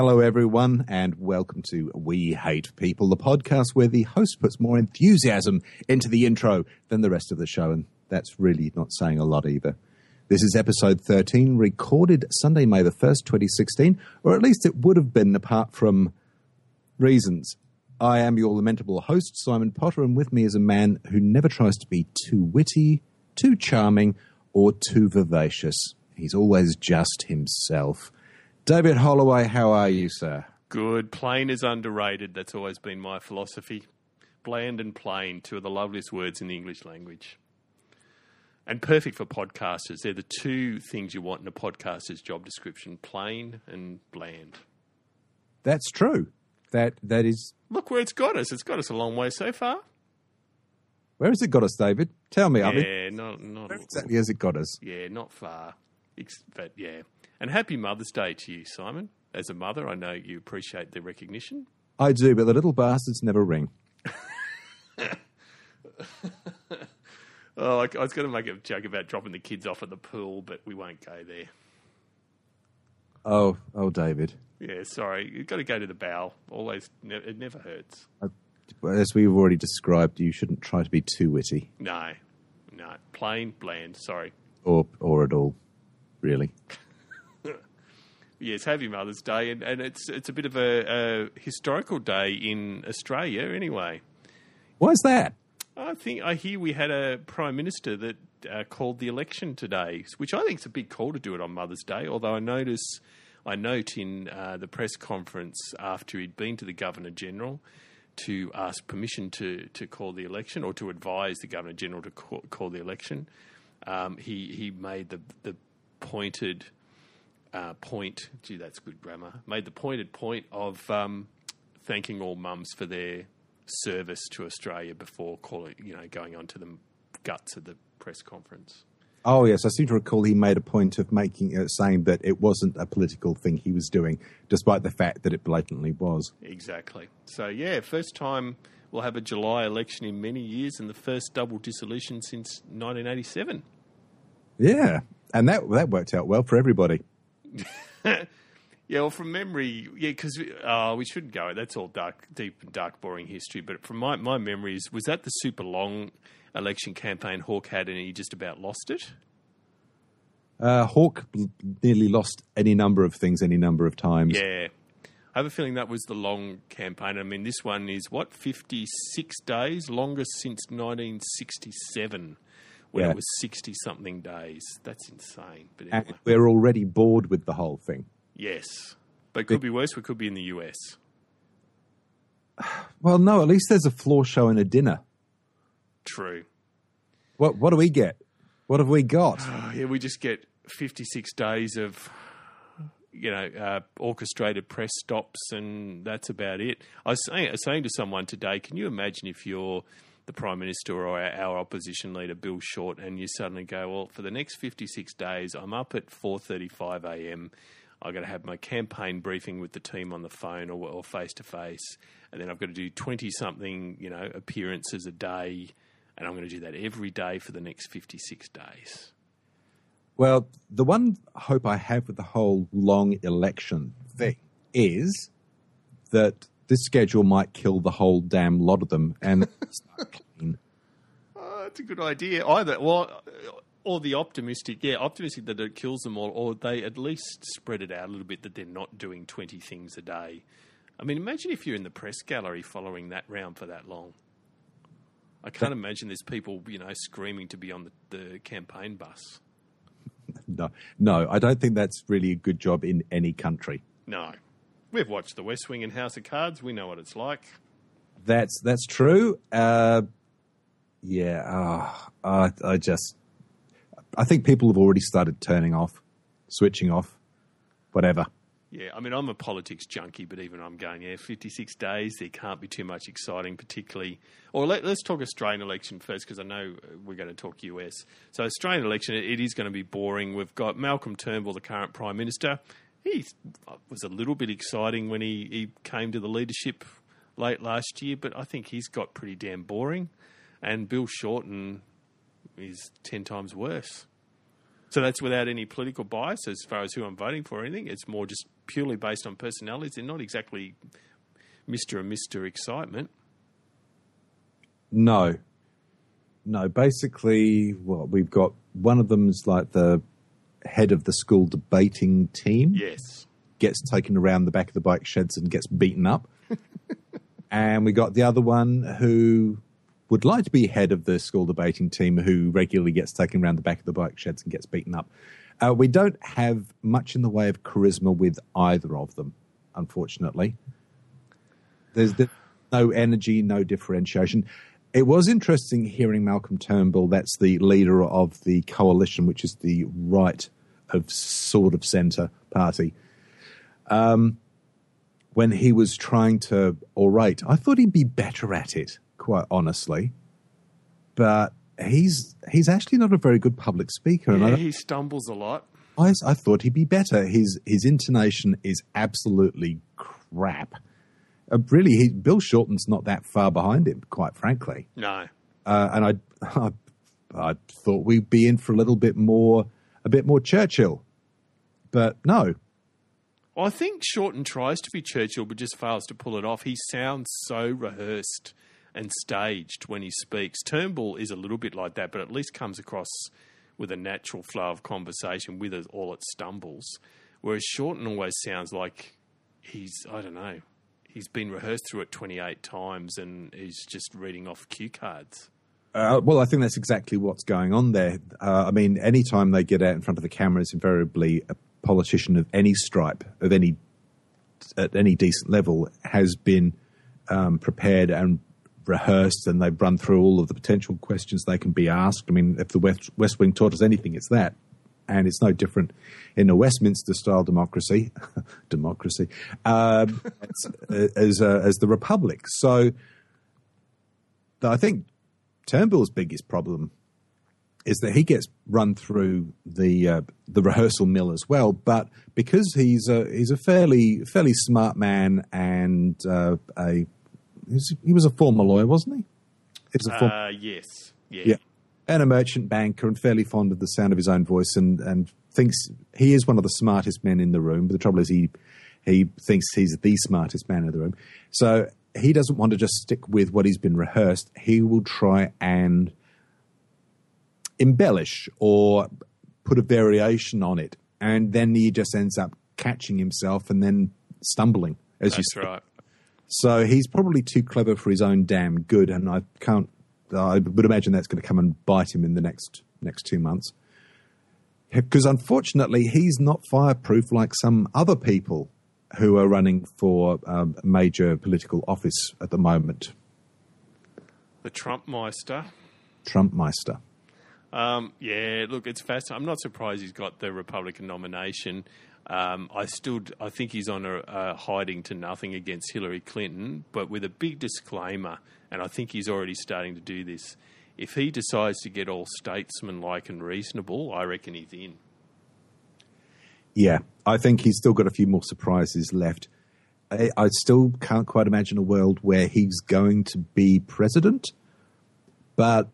Hello, everyone, and welcome to We Hate People, the podcast where the host puts more enthusiasm into the intro than the rest of the show, and that's really not saying a lot either. This is episode 13, recorded Sunday, May the 1st, 2016, or at least it would have been apart from reasons. I am your lamentable host, Simon Potter, and with me is a man who never tries to be too witty, too charming, or too vivacious. He's always just himself. David Holloway, how are you, sir? Good. Plain is underrated. That's always been my philosophy. Bland and plain, two of the loveliest words in the English language. And perfect for podcasters. They're the two things you want in a podcaster's job description plain and bland. That's true. That that is Look where it's got us. It's got us a long way so far. where has it got us, David? Tell me, I mean, Yeah, not not where exactly has it got us? yeah, not far. But yeah. And happy Mother's Day to you, Simon. As a mother, I know you appreciate the recognition. I do, but the little bastards never ring. Oh, I I was going to make a joke about dropping the kids off at the pool, but we won't go there. Oh, oh, David. Yeah, sorry. You've got to go to the bowel. Always, it never hurts. As we've already described, you shouldn't try to be too witty, No, no. Plain, bland. Sorry. or or at all, really. Yes, Happy Mother's Day, and, and it's it's a bit of a, a historical day in Australia. Anyway, Why is that? I think I hear we had a prime minister that uh, called the election today, which I think is a big call to do it on Mother's Day. Although I notice, I note in uh, the press conference after he'd been to the Governor General to ask permission to to call the election or to advise the Governor General to call, call the election, um, he he made the the pointed uh, point. Gee, that's good grammar. Made the pointed point of um, thanking all mums for their service to Australia before calling, you know, going on to the guts of the press conference. Oh yes, I seem to recall he made a point of making uh, saying that it wasn't a political thing he was doing, despite the fact that it blatantly was. Exactly. So yeah, first time we'll have a July election in many years, and the first double dissolution since 1987. Yeah, and that that worked out well for everybody. Yeah, well, from memory, yeah, because uh, we shouldn't go. That's all dark, deep and dark, boring history. But from my, my memories, was that the super long election campaign Hawke had and he just about lost it? Uh, Hawke nearly lost any number of things any number of times. Yeah. I have a feeling that was the long campaign. I mean, this one is what, 56 days? Longest since 1967, when Yeah. it was 60 something days. That's insane. But And anyway, we're already bored with the whole thing. yes. But it could be worse. We could be in the US. Well, no, at least there's a floor show and a dinner. True. What what do we get? What have we got? Oh, yeah, we just get 56 days of, you know, uh, orchestrated press stops, and that's about it. I was saying, I was saying to someone today, can you imagine if you're the Prime Minister or our, opposition leader, Bill Shorten, and you suddenly go, well, for the next 56 days, I'm up at 4.35 a.m., I've got to have my campaign briefing with the team on the phone or, or face-to-face, and then I've got to do 20-something, you know, appearances a day, and I'm going to do that every day for the next 56 days. Well, the one hope I have with the whole long election thing is that this schedule might kill the whole damn lot of them and start clean. Uh, oh, that's a good idea. Either, well, uh, or the optimistic, yeah, optimistic that it kills them all, or they at least spread it out a little bit that they're not doing 20 things a day. I mean, imagine if you're in the press gallery following that round for that long. I can't imagine there's people, you know, screaming to be on the, the campaign bus. No, no, I don't think that's really a good job in any country. No. We've watched The West Wing and House of Cards. We know what it's like. That's that's true. Uh, yeah, ah, I I just I think people have already started turning off, switching off, whatever. Yeah, I mean, I'm a politics junkie, but even I'm going, yeah, 56 days, there can't be too much exciting, particularly. Or let, us talk Australian election first, because I know we're going to talk US. So, Australian election, it, it is going to be boring. We've got Malcolm Turnbull, the current Prime Minister. He uh, was a little bit exciting when he, he came to the leadership late last year, but I think he's got pretty damn boring. And Bill Shorten is 10 times worse. So that's without any political bias as far as who I'm voting for or anything. It's more just purely based on personalities. They're not exactly Mister and Mister Excitement. No, no. Basically, what we've got one of them is like the head of the school debating team. Yes. Gets taken around the back of the bike sheds and gets beaten up. and we got the other one who would like to be head of the school debating team who regularly gets taken around the back of the bike sheds and gets beaten up. Uh, we don't have much in the way of charisma with either of them, unfortunately. There's no energy, no differentiation. It was interesting hearing Malcolm Turnbull, that's the leader of the coalition, which is the right of sort of centre party. Um, when he was trying to orate, I thought he'd be better at it, quite honestly. But he's he's actually not a very good public speaker. Yeah, he stumbles a lot. I, I thought he'd be better. His his intonation is absolutely crap. Uh, really, he, Bill Shorten's not that far behind him, quite frankly. No. Uh, and I, I, I thought we'd be in for a little bit more, a bit more Churchill, but no. Well, I think Shorten tries to be Churchill, but just fails to pull it off. He sounds so rehearsed and staged when he speaks. Turnbull is a little bit like that, but at least comes across with a natural flow of conversation with all its stumbles. Whereas Shorten always sounds like he's, I don't know, he's been rehearsed through it 28 times and he's just reading off cue cards. Uh, well, I think that's exactly what's going on there. Uh, I mean, anytime they get out in front of the cameras, invariably a politician of any stripe, of any at any decent level, has been um, prepared and rehearsed, and they've run through all of the potential questions they can be asked. I mean, if the West, West Wing taught us anything, it's that and it's no different in a Westminster style democracy, democracy, um, as, as, uh, as, the Republic. So I think Turnbull's biggest problem is that he gets run through the uh, the rehearsal mill as well. But because he's a he's a fairly fairly smart man and uh, a he was a former lawyer, wasn't he? Was a form- uh, yes. Yeah. yeah and a merchant banker and fairly fond of the sound of his own voice and, and thinks he is one of the smartest men in the room. But the trouble is he he thinks he's the smartest man in the room. So he doesn't want to just stick with what he's been rehearsed. He will try and embellish or put a variation on it. And then he just ends up catching himself and then stumbling, as That's you say. right. So he's probably too clever for his own damn good, and I can't I would imagine that's going to come and bite him in the next next two months. Because unfortunately, he's not fireproof like some other people who are running for um, major political office at the moment. The Trump Meister. Trump Meister. Um, yeah, look, it's fascinating. I'm not surprised he's got the Republican nomination. Um, I still, I think he's on a, a, hiding to nothing against Hillary Clinton, but with a big disclaimer, and I think he's already starting to do this. If he decides to get all statesman-like and reasonable, I reckon he's in. Yeah, I think he's still got a few more surprises left. I, I still can't quite imagine a world where he's going to be president, but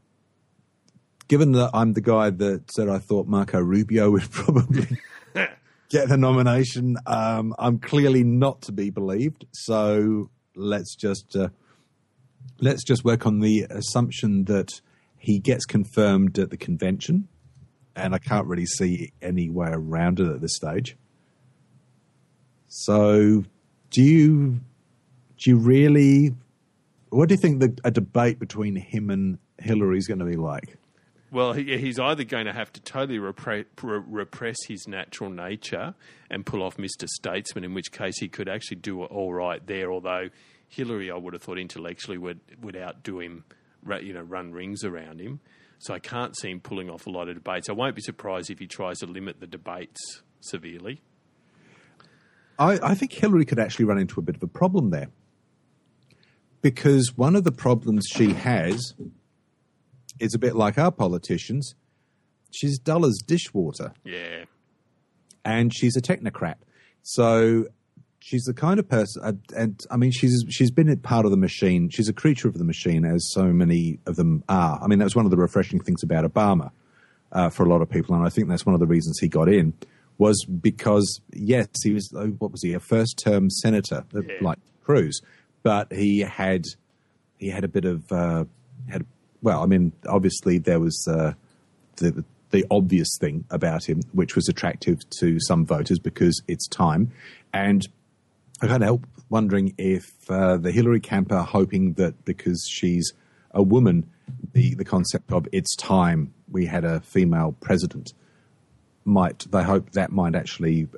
given that I'm the guy that said I thought Marco Rubio would probably get the nomination. Um, I'm clearly not to be believed. So let's just uh, let's just work on the assumption that he gets confirmed at the convention, and I can't really see any way around it at this stage. So, do you do you really? What do you think the, a debate between him and Hillary is going to be like? Well, he, he's either going to have to totally repre- repress his natural nature and pull off Mr. Statesman, in which case he could actually do all right there. Although Hillary, I would have thought intellectually would would outdo him, you know, run rings around him. So I can't see him pulling off a lot of debates. I won't be surprised if he tries to limit the debates severely. I, I think Hillary could actually run into a bit of a problem there because one of the problems she has is a bit like our politicians. She's dull as dishwater. Yeah. And she's a technocrat. So she's the kind of person, and I mean, she's she's been part of the machine. She's a creature of the machine, as so many of them are. I mean, that was one of the refreshing things about Obama uh, for a lot of people, and I think that's one of the reasons he got in was because yes, he was uh, what was he a first term senator uh, Yeah. like Cruz, but he had he had a bit of uh, had well, I mean, obviously there was uh, the the obvious thing about him, which was attractive to some voters because it's time, and I can't help wondering if uh, the Hillary camper hoping that because she's a woman, the the concept of it's time we had a female president might they hope that might actually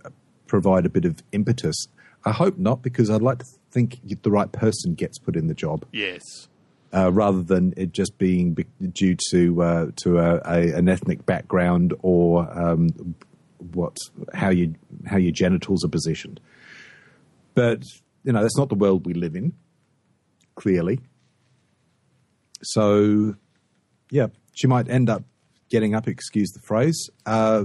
provide a bit of impetus. I hope not because I'd like to think the right person gets put in the job Yes. uh, rather than it just being be- due to uh, to a, a, an ethnic background or um, what how you how your genitals are positioned. But you know that's not the world we live in. Clearly, so yeah, she might end up getting up. Excuse the phrase uh,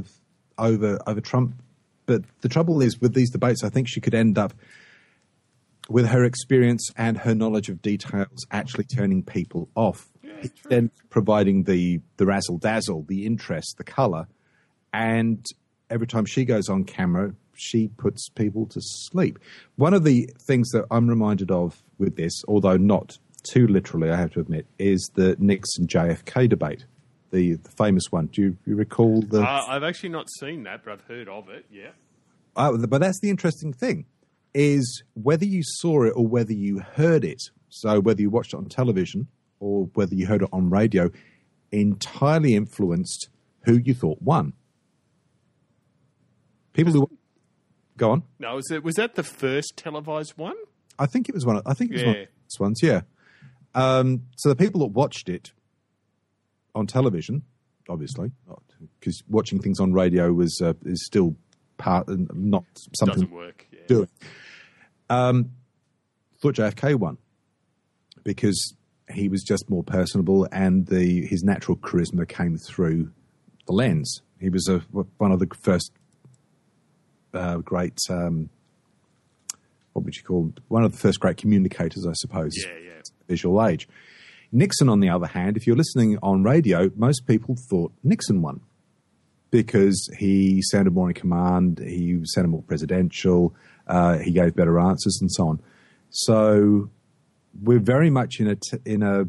over over Trump. But the trouble is with these debates, I think she could end up with her experience and her knowledge of details actually turning people off. then providing the, the razzle dazzle, the interest, the colour. And every time she goes on camera, she puts people to sleep. One of the things that I'm reminded of with this, although not too literally, I have to admit, is the Nixon JFK debate, the, the famous one. Do you, you recall the. Uh, I've actually not seen that, but I've heard of it. Yeah. Oh, but that's the interesting thing is whether you saw it or whether you heard it. So whether you watched it on television or whether you heard it on radio, entirely influenced who you thought won. People who go on. No, was it was that the first televised one? I think it was one. Of, I think it was one of Yeah. the first ones. Yeah. Um, so the people that watched it on television, obviously, because watching things on radio was uh, is still part not something Doesn't work. Yeah. do it. Um, thought JFK won because he was just more personable and the his natural charisma came through the lens. He was a, one of the first uh, great, um, what would you call one of the first great communicators, I suppose. Yeah, yeah. Visual age. Nixon, on the other hand, if you're listening on radio, most people thought Nixon won because he sounded more in command, he sounded more presidential, uh, he gave better answers, and so on. So we're very much in a t- in a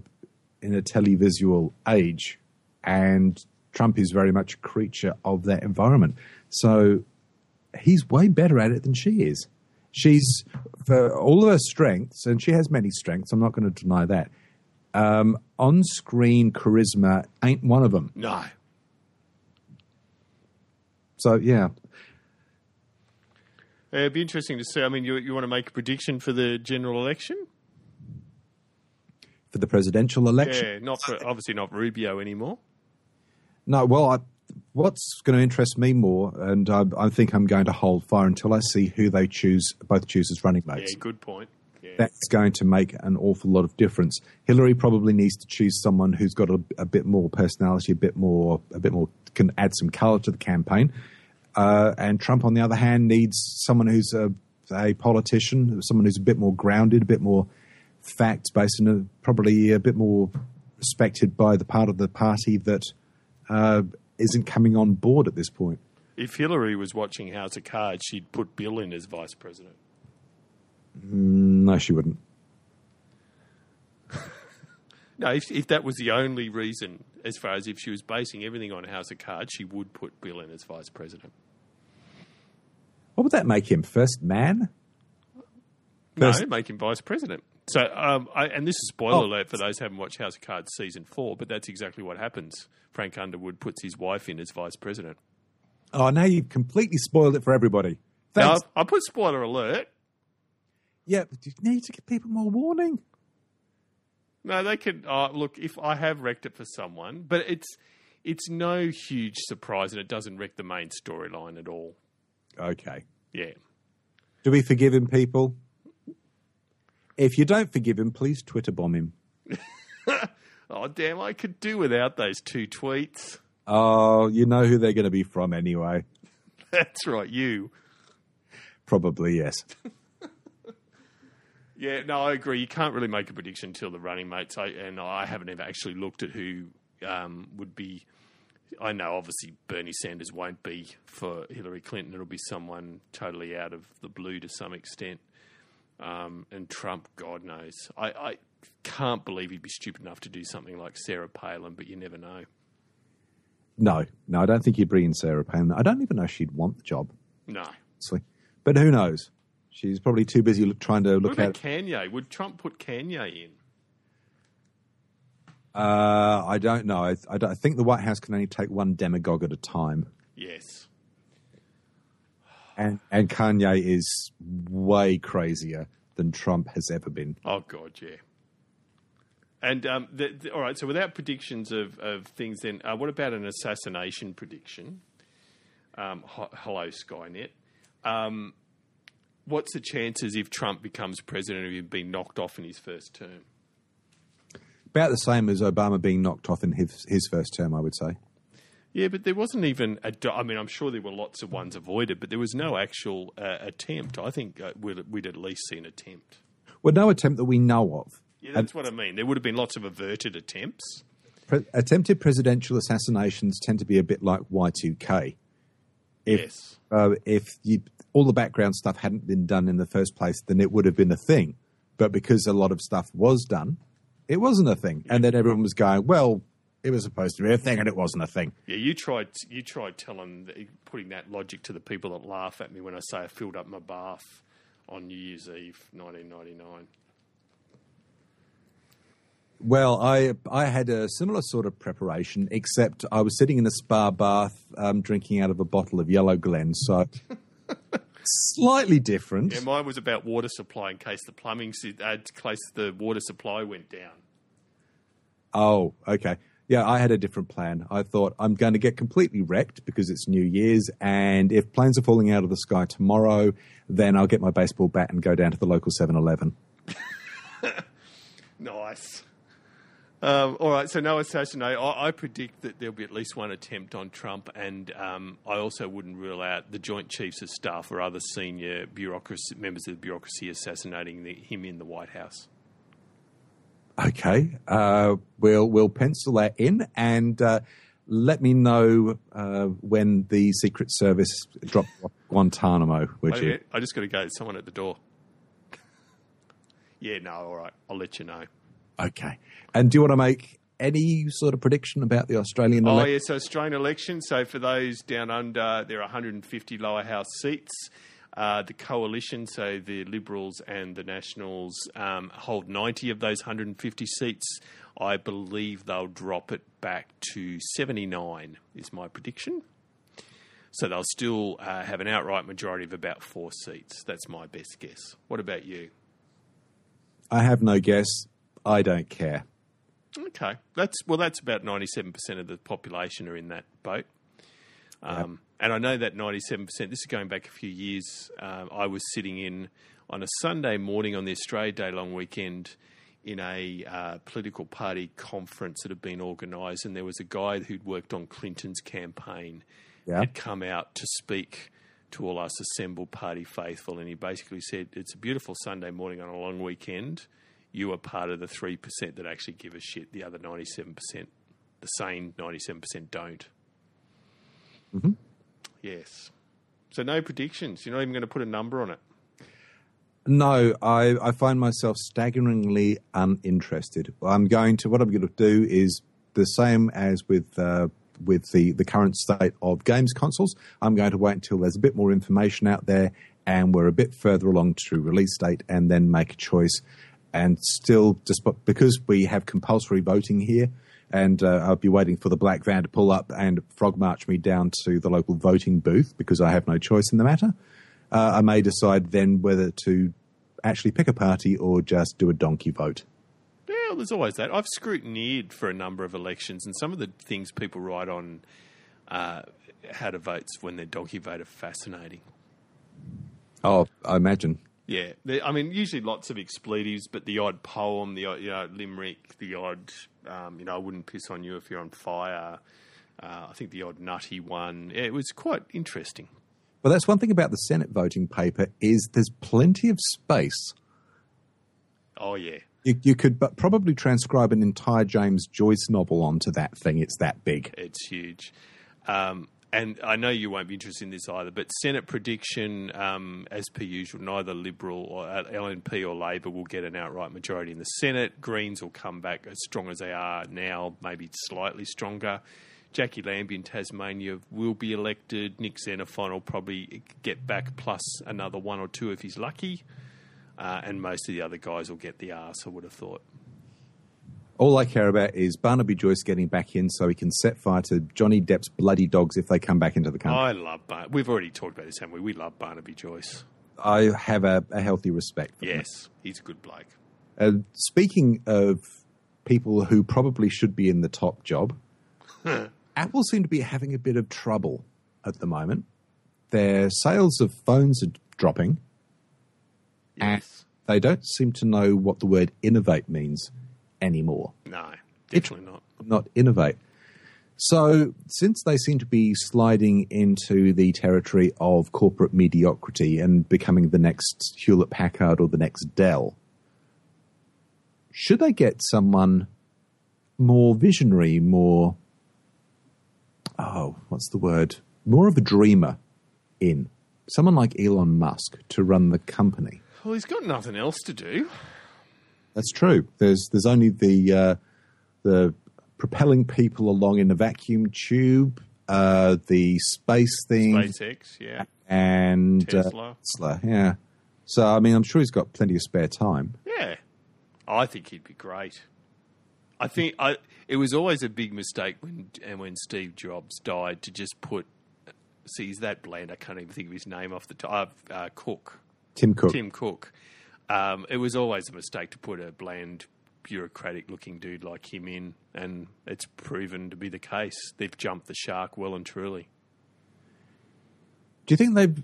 in a televisual age, and Trump is very much a creature of that environment. So he's way better at it than she is. She's for all of her strengths, and she has many strengths. I'm not going to deny that. Um, on-screen charisma ain't one of them. No. So yeah, Uh, It'd be interesting to see. I mean, you you want to make a prediction for the general election? for the presidential election. Yeah, not for obviously not Rubio anymore. No, well, I, what's going to interest me more, and I, I think I'm going to hold fire until I see who they choose, both choose as running mates. Yeah, good point. Yeah. That's going to make an awful lot of difference. Hillary probably needs to choose someone who's got a, a bit more personality, a bit more, a bit more, can add some colour to the campaign. Uh, and Trump, on the other hand, needs someone who's a, a politician, someone who's a bit more grounded, a bit more facts based, and a, probably a bit more respected by the part of the party that uh, isn't coming on board at this point. if Hillary was watching House of Cards, she'd put Bill in as vice president. Mm, no, she wouldn't. No, if, if that was the only reason, as far as if she was basing everything on House of Cards, she would put Bill in as vice president. What would that make him? First man? First- No, make him vice president. So, um, I, and this is spoiler Oh. alert for those who haven't watched House of Cards season four, but that's exactly what happens. Frank Underwood puts his wife in as vice president. Oh, now you've completely spoiled it for everybody. Thanks. I I put spoiler alert. Yeah, but you need to give people more warning. No, they could uh, look if I have wrecked it for someone, but it's it's no huge surprise, and it doesn't wreck the main storyline at all. Okay. Yeah, Do we forgive him, people? If you don't forgive him, please Twitter bomb him. Oh damn! I could do without those two tweets. Oh, you know who they're going to be from anyway. That's right, you. Probably, yes. Yeah, no, I agree. You can't really make a prediction until the running mates, I, and I haven't ever actually looked at who um, would be I know obviously Bernie Sanders won't be for Hillary Clinton. It'll be someone totally out of the blue to some extent. Um, and Trump, God knows. I, I can't believe he'd be stupid enough to do something like Sarah Palin, but you never know. No, no, I don't think he'd bring in Sarah Palin. I don't even know if she'd want the job, No. honestly. But who knows? She's probably too busy look, trying to What look about at. Kanye? Would Trump put Kanye in? Uh, I don't know. I, I, don't- I think the White House can only take one demagogue at a time, Yes. And and Kanye is way crazier than Trump has ever been. Oh God, yeah. And um, the, the, all right, so without predictions of, of things, then uh, what about an assassination prediction? Um, ho- hello, Skynet. Um, what's the chances if Trump becomes president of him being knocked off in his first term? About the same as Obama being knocked off in his his first term, I would say. Yeah, but there wasn't even a. I mean, I'm sure there were lots of ones avoided, but there was no actual uh, attempt. I think uh, we'd, we'd at least see an attempt. Well, no attempt that we know of. Yeah, that's what I mean. There would have been lots of averted attempts. Pre- attempted presidential assassinations tend to be a bit like Y2K. If, yes. uh, if you, all the background stuff hadn't been done in the first place, then it would have been a thing. But because a lot of stuff was done, it wasn't a thing. And then everyone was going, well, it was supposed to be a thing and it wasn't a thing. Yeah, you tried. You tried telling, putting that logic to the people that laugh at me when I say I filled up my bath on New Year's Eve, 1999. Well, I I had a similar sort of preparation, except I was sitting in a spa bath, um, drinking out of a bottle of Yellowglen, so slightly different. Yeah, mine was about water supply in case the plumbing, uh, in case the water supply went down. Oh, okay. Yeah, I had a different plan. I thought I'm going to get completely wrecked because it's New Year's, and if planes are falling out of the sky tomorrow, then I'll get my baseball bat and go down to the local 7-Eleven. Nice. Um, all right, so no assassination. I, I predict that there'll be at least one attempt on Trump, and um, I also wouldn't rule out the Joint Chiefs of Staff or other senior bureaucracy, members of the bureaucracy assassinating the, him in the White House. Okay, uh, we'll we'll pencil that in and uh, let me know uh, when the Secret Service dropped Guantanamo. Would you? I, just got to go. There's someone at the door. yeah, no, all right. I'll let you know. Okay. And do you want to make any sort of prediction about the Australian Oh, election? yeah, so Australian election. So for those down under, there are 150 lower house seats. Uh, the coalition, so the Liberals and the Nationals, um, hold 90 of those 150 seats. I believe they'll drop it back to 79, is my prediction. So they'll still uh, have an outright majority of about four seats. That's my best guess. What about you? I have no guess. I don't care. Okay, that's well. That's about ninety-seven percent of the population are in that boat, um, and I know that ninety-seven percent. This is going back a few years. Um, I was sitting in on a Sunday morning on the Australia Day long weekend in a uh, political party conference that had been organised, and there was a guy who'd worked on Clinton's campaign Yeah. had come out to speak to all us assembled party faithful, and he basically said, "It's a beautiful Sunday morning on a long weekend." you are part of the 3% that actually give a shit. The other 97%, the sane 97% don't. Mhm. Yes. So no predictions. You're not even going to put a number on it. No, I, I find myself staggeringly uninterested. I'm going to what I'm going to do is the same as with uh, with the the current state of games consoles. I'm going to wait until there's a bit more information out there and we're a bit further along to release date, and then make a choice. And still, just because we have compulsory voting here, and uh, I'll be waiting for the black van to pull up and frog march me down to the local voting booth because I have no choice in the matter. Uh, I may decide then whether to actually pick a party or just do a donkey vote. Yeah, well, there's always that. I've scrutineered for a number of elections, and some of the things people write on uh, how to vote when they're donkey vote are fascinating. Oh, I imagine. Yeah, I mean, usually lots of expletives, but the odd poem, the odd, you know limerick, the odd, um, you know, I wouldn't piss on you if you're on fire. Uh, I think the odd nutty one. Yeah, it was quite interesting. But that's one thing about the Senate voting paper is there's plenty of space. Oh yeah, You, you could but probably transcribe an entire James Joyce novel onto that thing. It's that big. It's huge. Um, and I know you won't be interested in this either, but Senate prediction, um, as per usual, neither Liberal or uh, LNP or Labor will get an outright majority in the Senate. Greens will come back as strong as they are now, maybe slightly stronger. Jacqui Lambie in Tasmania will be elected. Nick Xenophon will probably get back plus another one or two if he's lucky. Uh, and most of the other guys will get the arse, I would have thought. All I care about is Barnaby Joyce getting back in so he can set fire to Johnny Depp's bloody dogs if they come back into the country. I love Bar- We've already talked about this, haven't we? We love Barnaby Joyce. I have a, a healthy respect for him. Yes, he's a good bloke. Uh, speaking of people who probably should be in the top job, Apple seem to be having a bit of trouble at the moment. Their sales of phones are dropping. Yes. They don't seem to know what the word innovate means anymore. No, definitely not. Not innovate. So, since they seem to be sliding into the territory of corporate mediocrity and becoming the next Hewlett Packard or the next Dell, should they get someone more visionary, more, oh, what's the word? More of a dreamer in? Someone like Elon Musk to run the company. Well, he's got nothing else to do. That's true. There's there's only the uh, the propelling people along in a vacuum tube, uh, the space thing, SpaceX, yeah. and uh, Tesla. Tesla. Yeah. So I mean, I'm sure he's got plenty of spare time. Yeah. I think he'd be great. I think I, it was always a big mistake when and when Steve Jobs died to just put. See, he's that bland. I can't even think of his name off the top. Uh, Cook, Tim Cook. Tim Cook. Um, it was always a mistake to put a bland, bureaucratic-looking dude like him in, and it's proven to be the case. They've jumped the shark well and truly. Do you think they've?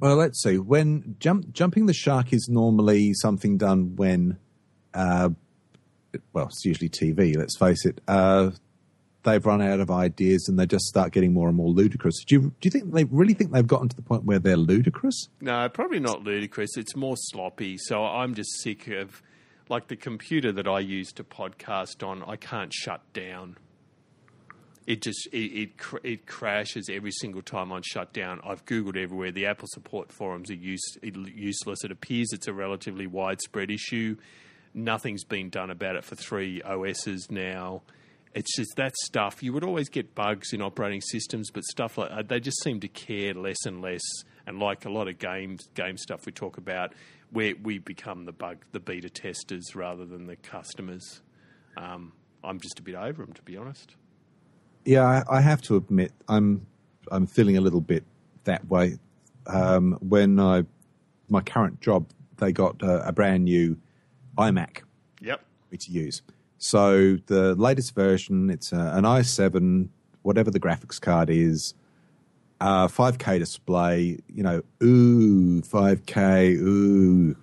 Well, let's see. When jump, jumping the shark is normally something done when, uh, well, it's usually TV. Let's face it. Uh, they've run out of ideas and they just start getting more and more ludicrous. Do you do you think they really think they've gotten to the point where they're ludicrous? No, probably not ludicrous. It's more sloppy. So I'm just sick of, like the computer that I use to podcast on. I can't shut down. It just it it, cr- it crashes every single time I shut down. I've googled everywhere. The Apple support forums are use, useless. It appears it's a relatively widespread issue. Nothing's been done about it for three OSs now. It's just that stuff. You would always get bugs in operating systems, but stuff like uh, they just seem to care less and less. And like a lot of games, game stuff we talk about, where we become the bug, the beta testers rather than the customers. Um, I'm just a bit over them, to be honest. Yeah, I, I have to admit, I'm I'm feeling a little bit that way. Um, when I my current job, they got uh, a brand new iMac Yep. to use. So the latest version, it's uh, an i7, whatever the graphics card is, uh, 5K display. You know, ooh, 5K, ooh.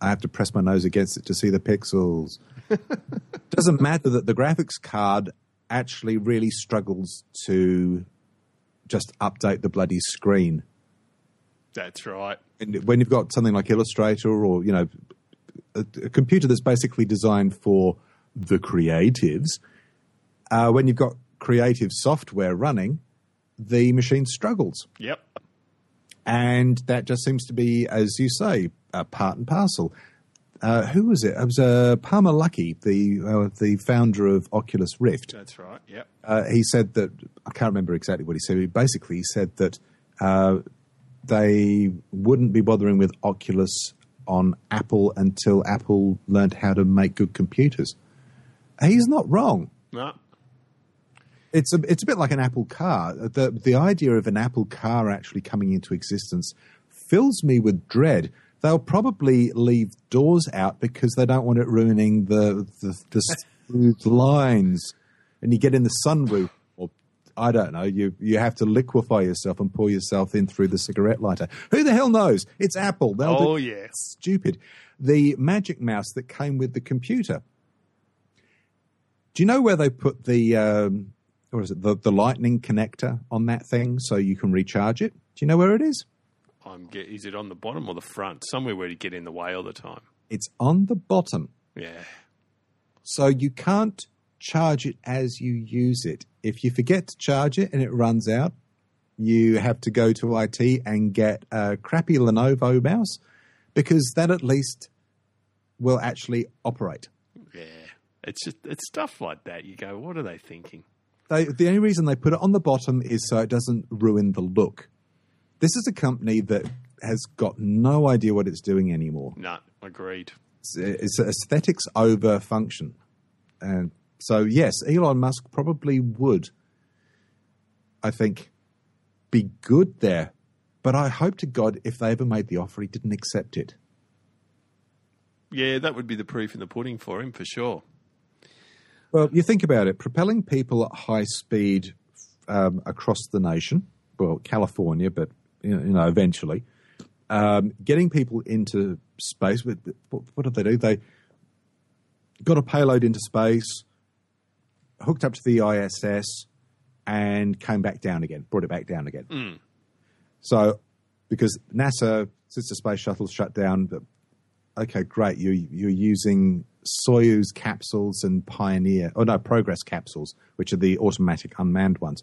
I have to press my nose against it to see the pixels. Doesn't matter that the graphics card actually really struggles to just update the bloody screen. That's right. And when you've got something like Illustrator or you know a, a computer that's basically designed for the creatives, uh, when you've got creative software running, the machine struggles, Yep. and that just seems to be, as you say, a part and parcel. Uh, who was it? It was uh, Palmer Luckey, the uh, the founder of Oculus Rift. That's right. Yep. uh, he said that I can't remember exactly what he said. But basically, he said that uh, they wouldn't be bothering with Oculus on Apple until Apple learned how to make good computers. He's not wrong. No. It's a it's a bit like an Apple car. The the idea of an Apple car actually coming into existence fills me with dread. They'll probably leave doors out because they don't want it ruining the the, the smooth lines. And you get in the sunroof, or I don't know, you you have to liquefy yourself and pour yourself in through the cigarette lighter. Who the hell knows? It's Apple. They'll Oh yes. stupid. The Magic Mouse that came with the computer. Do you know where they put the um, what is it? The, the lightning connector on that thing so you can recharge it. Do you know where it is? I'm get, is it on the bottom or the front? Somewhere where you get in the way all the time. It's on the bottom. Yeah. So you can't charge it as you use it. If you forget to charge it and it runs out, you have to go to IT and get a crappy Lenovo mouse because that at least will actually operate. Yeah. It's just it's stuff like that. You go, what are they thinking? They, the only reason they put it on the bottom is so it doesn't ruin the look. This is a company that has got no idea what it's doing anymore. No, agreed. It's, it's aesthetics over function. And so, yes, Elon Musk probably would, I think, be good there. But I hope to God if they ever made the offer, he didn't accept it. Yeah, that would be the proof in the pudding for him for sure. Well, you think about it propelling people at high speed um, across the nation, well, California, but you know, eventually, um, getting people into space. What, what did they do? They got a payload into space, hooked up to the ISS, and came back down again, brought it back down again. Mm. So, because NASA, since the space shuttle shut down, okay, great, you, you're using Soyuz capsules and Pioneer, oh no, Progress capsules, which are the automatic unmanned ones.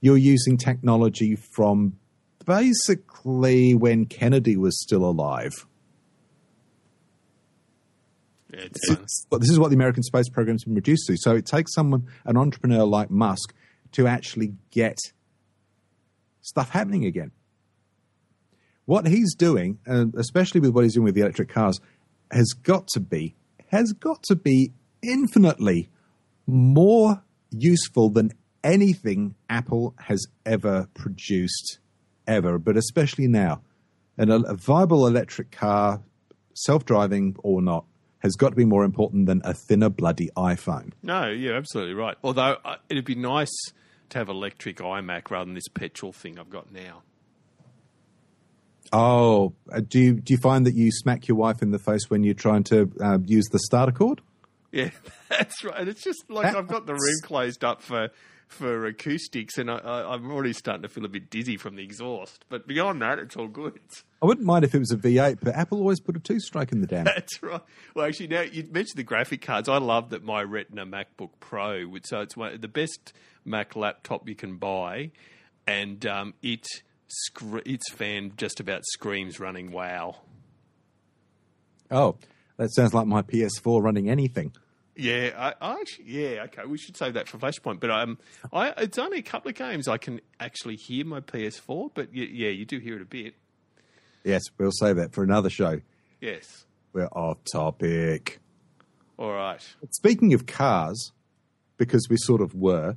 You're using technology from basically when Kennedy was still alive. This, is, this is what the American space program's been reduced to. So it takes someone, an entrepreneur like Musk, to actually get stuff happening again. What he's doing, especially with what he's doing with the electric cars, has got to be has got to be infinitely more useful than anything Apple has ever produced, ever, but especially now. And a, viable electric car, self driving or not, has got to be more important than a thinner, bloody iPhone. No, you're absolutely right. Although uh, it'd be nice to have electric iMac rather than this petrol thing I've got now. Oh, uh, do you do you find that you smack your wife in the face when you're trying to uh, use the starter cord? Yeah, that's right. And it's just like I've got the room closed up for for acoustics, and I, am already starting to feel a bit dizzy from the exhaust. But beyond that, it's all good. I wouldn't mind if it was a V8, but Apple always put a two-stroke in the damn. That's right. Well, actually, now you mentioned the graphic cards. I love that my Retina MacBook Pro, so it's one, the best Mac laptop you can buy, and um, it scre- its fan just about screams running WoW. Oh, that sounds like my PS4 running anything. Yeah, I, I, actually, yeah, okay. We should save that for Flashpoint. But um, I it's only a couple of games I can actually hear my PS4. But yeah, you do hear it a bit. Yes, we'll save that for another show. Yes, we're off topic. All right. Speaking of cars, because we sort of were,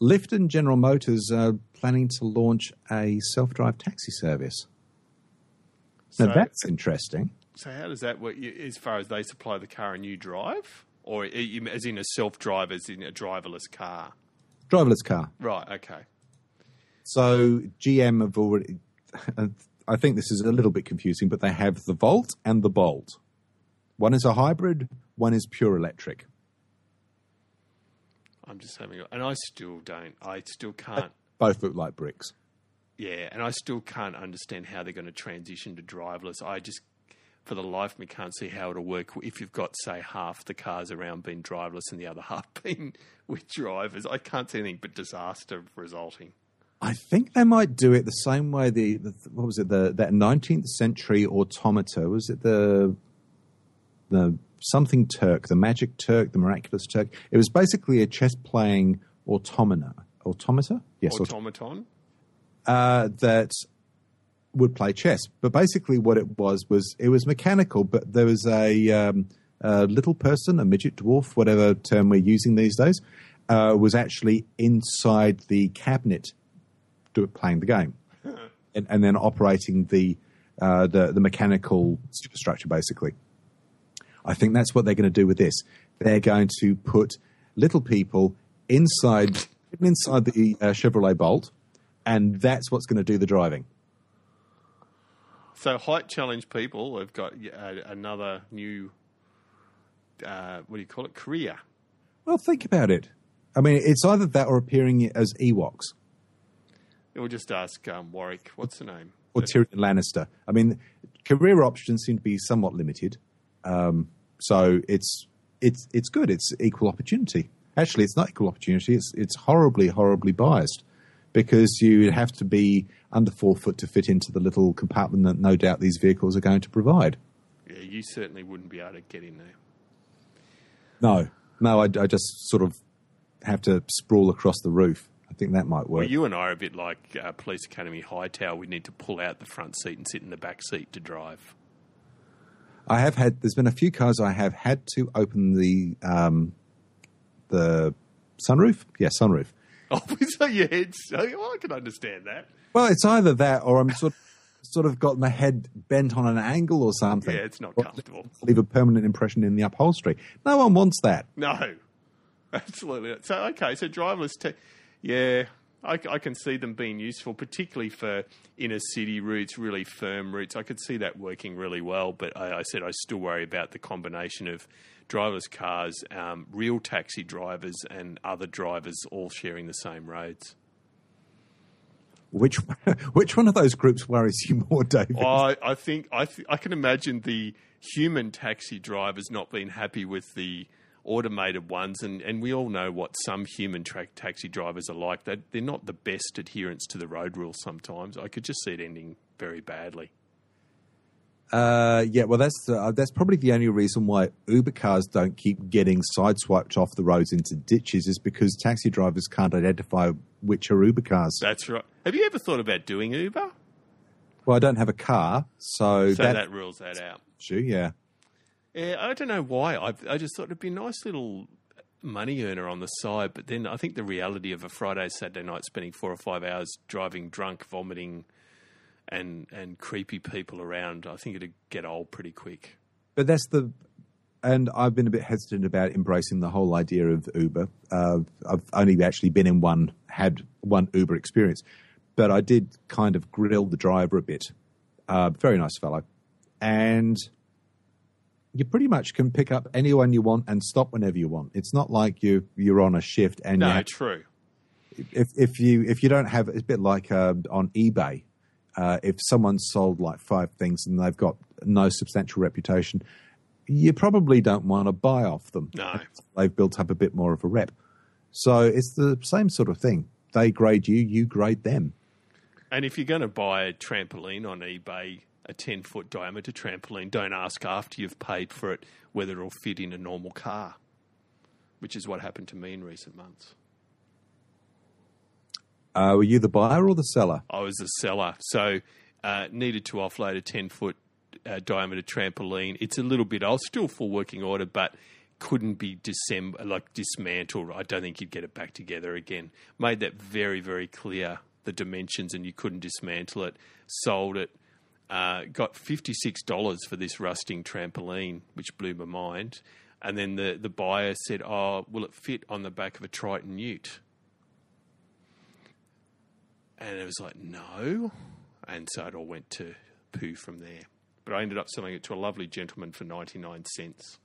Lyft and General Motors are planning to launch a self drive taxi service. So, now that's interesting. So, how does that work as far as they supply the car and you drive? Or as in a self drive, as in a driverless car? Driverless car. Right, okay. So, GM have already. I think this is a little bit confusing, but they have the Volt and the Bolt. One is a hybrid, one is pure electric. I'm just having, and I still don't. I still can't. Both look like bricks. Yeah, and I still can't understand how they're going to transition to driverless. I just, for the life of me, can't see how it'll work if you've got, say, half the cars around being driverless and the other half being with drivers. I can't see anything but disaster resulting. I think they might do it the same way the, the what was it the that 19th century automata was it the the something Turk, the Magic Turk, the Miraculous Turk. It was basically a chess playing automata. Automata? Yes. Automaton? Uh, that would play chess. But basically, what it was was it was mechanical, but there was a, um, a little person, a midget dwarf, whatever term we're using these days, uh, was actually inside the cabinet playing the game. and, and, then operating the, uh, the, the mechanical superstructure, basically. I think that's what they're going to do with this. They're going to put little people inside inside the uh, Chevrolet Bolt, and that's what's going to do the driving. So height challenge people have got uh, another new uh, what do you call it career? Well, think about it. I mean, it's either that or appearing as Ewoks. We'll just ask um, Warwick. What's the name? Or Tyrion Lannister. I mean, career options seem to be somewhat limited. Um, So it's it's it's good. It's equal opportunity. Actually, it's not equal opportunity. It's it's horribly horribly biased because you have to be under four foot to fit into the little compartment that no doubt these vehicles are going to provide. Yeah, you certainly wouldn't be able to get in there. No, no, I, I just sort of have to sprawl across the roof. I think that might work. Well, you and I are a bit like uh, Police Academy Hightower. We need to pull out the front seat and sit in the back seat to drive. I have had. There's been a few cars I have had to open the um, the sunroof. Yeah, sunroof. Oh, so your head. Oh, well, I can understand that. Well, it's either that or I'm sort of, sort of got my head bent on an angle or something. Yeah, it's not comfortable. Leave a permanent impression in the upholstery. No one wants that. No, absolutely. So okay, so driverless. Te- yeah, I, I can see them being useful, particularly for inner city routes, really firm routes. I could see that working really well. But I, I said I still worry about the combination of driverless cars, um, real taxi drivers, and other drivers all sharing the same roads. Which which one of those groups worries you more, David? I, I think I th- I can imagine the human taxi drivers not being happy with the automated ones, and, and we all know what some human tra- taxi drivers are like. They they're not the best adherents to the road rules. Sometimes I could just see it ending very badly. Uh, yeah, well, that's uh, that's probably the only reason why Uber cars don't keep getting sideswiped off the roads into ditches is because taxi drivers can't identify which are Uber cars. That's right. Have you ever thought about doing Uber? Well, I don't have a car, so, So that, that rules that out. issue, yeah. Yeah, I don't know why. I I just thought it'd be a nice little money earner on the side, but then I think the reality of a Friday, Saturday night spending four or five hours driving drunk, vomiting, and and creepy people around, I think it'd get old pretty quick. But that's the, and I've been a bit hesitant about embracing the whole idea of Uber. Uh, I've only actually been in one, had one Uber experience, but I did kind of grill the driver a bit. Uh, very nice fellow, and you pretty much can pick up anyone you want and stop whenever you want. It's not like you you're on a shift and you No, have- true. if if you if you don't have it's a bit like uh, on eBay. Uh, if someone's sold like five things and they've got no substantial reputation, you probably don't want to buy off them. No. They've built up a bit more of a rep. So it's the same sort of thing. They grade you, you grade them. And if you're going to buy a trampoline on eBay, a 10 foot diameter trampoline, don't ask after you've paid for it whether it'll fit in a normal car, which is what happened to me in recent months. Uh, were you the buyer or the seller? I was the seller, so uh, needed to offload a 10 foot uh, diameter trampoline. It's a little bit old, still full working order, but couldn't be disem- like dismantled. I don't think you'd get it back together again. Made that very, very clear the dimensions, and you couldn't dismantle it. Sold it. Uh, got fifty six dollars for this rusting trampoline, which blew my mind. And then the the buyer said, "Oh, will it fit on the back of a Triton Ute?" And it was like, no. And so it all went to poo from there. But I ended up selling it to a lovely gentleman for 99 cents.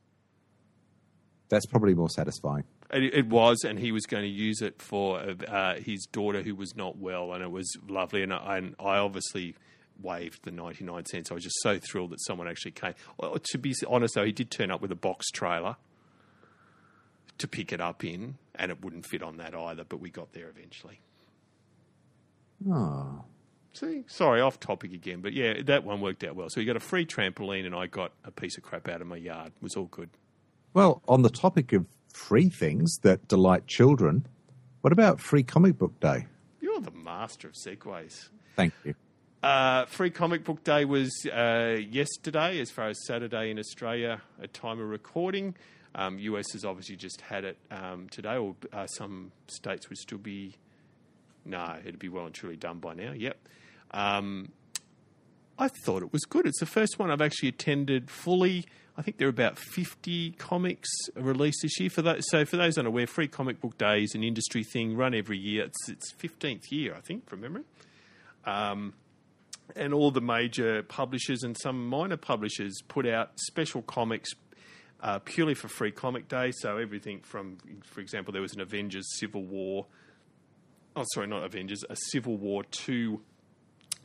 That's probably more satisfying. It, it was, and he was going to use it for uh, his daughter who was not well, and it was lovely. And I, and I obviously waived the 99 cents. I was just so thrilled that someone actually came. Well, to be honest, though, he did turn up with a box trailer to pick it up in, and it wouldn't fit on that either, but we got there eventually. Oh. See, sorry, off topic again, but yeah, that one worked out well. So you got a free trampoline, and I got a piece of crap out of my yard. It was all good. Well, on the topic of free things that delight children, what about Free Comic Book Day? You're the master of segues. Thank you. Uh, free comic book day was uh, yesterday, as far as Saturday in Australia, a time of recording. Um, US has obviously just had it um, today, or uh, some states would still be. No, it'd be well and truly done by now. Yep. Um, I thought it was good. It's the first one I've actually attended fully. I think there are about 50 comics released this year. For that, so for those unaware, Free Comic Book Day is an industry thing run every year. It's its 15th year, I think, from memory. Um, and all the major publishers and some minor publishers put out special comics uh, purely for Free Comic Day. So everything from, for example, there was an Avengers Civil War. Oh, sorry, not Avengers, a Civil War 2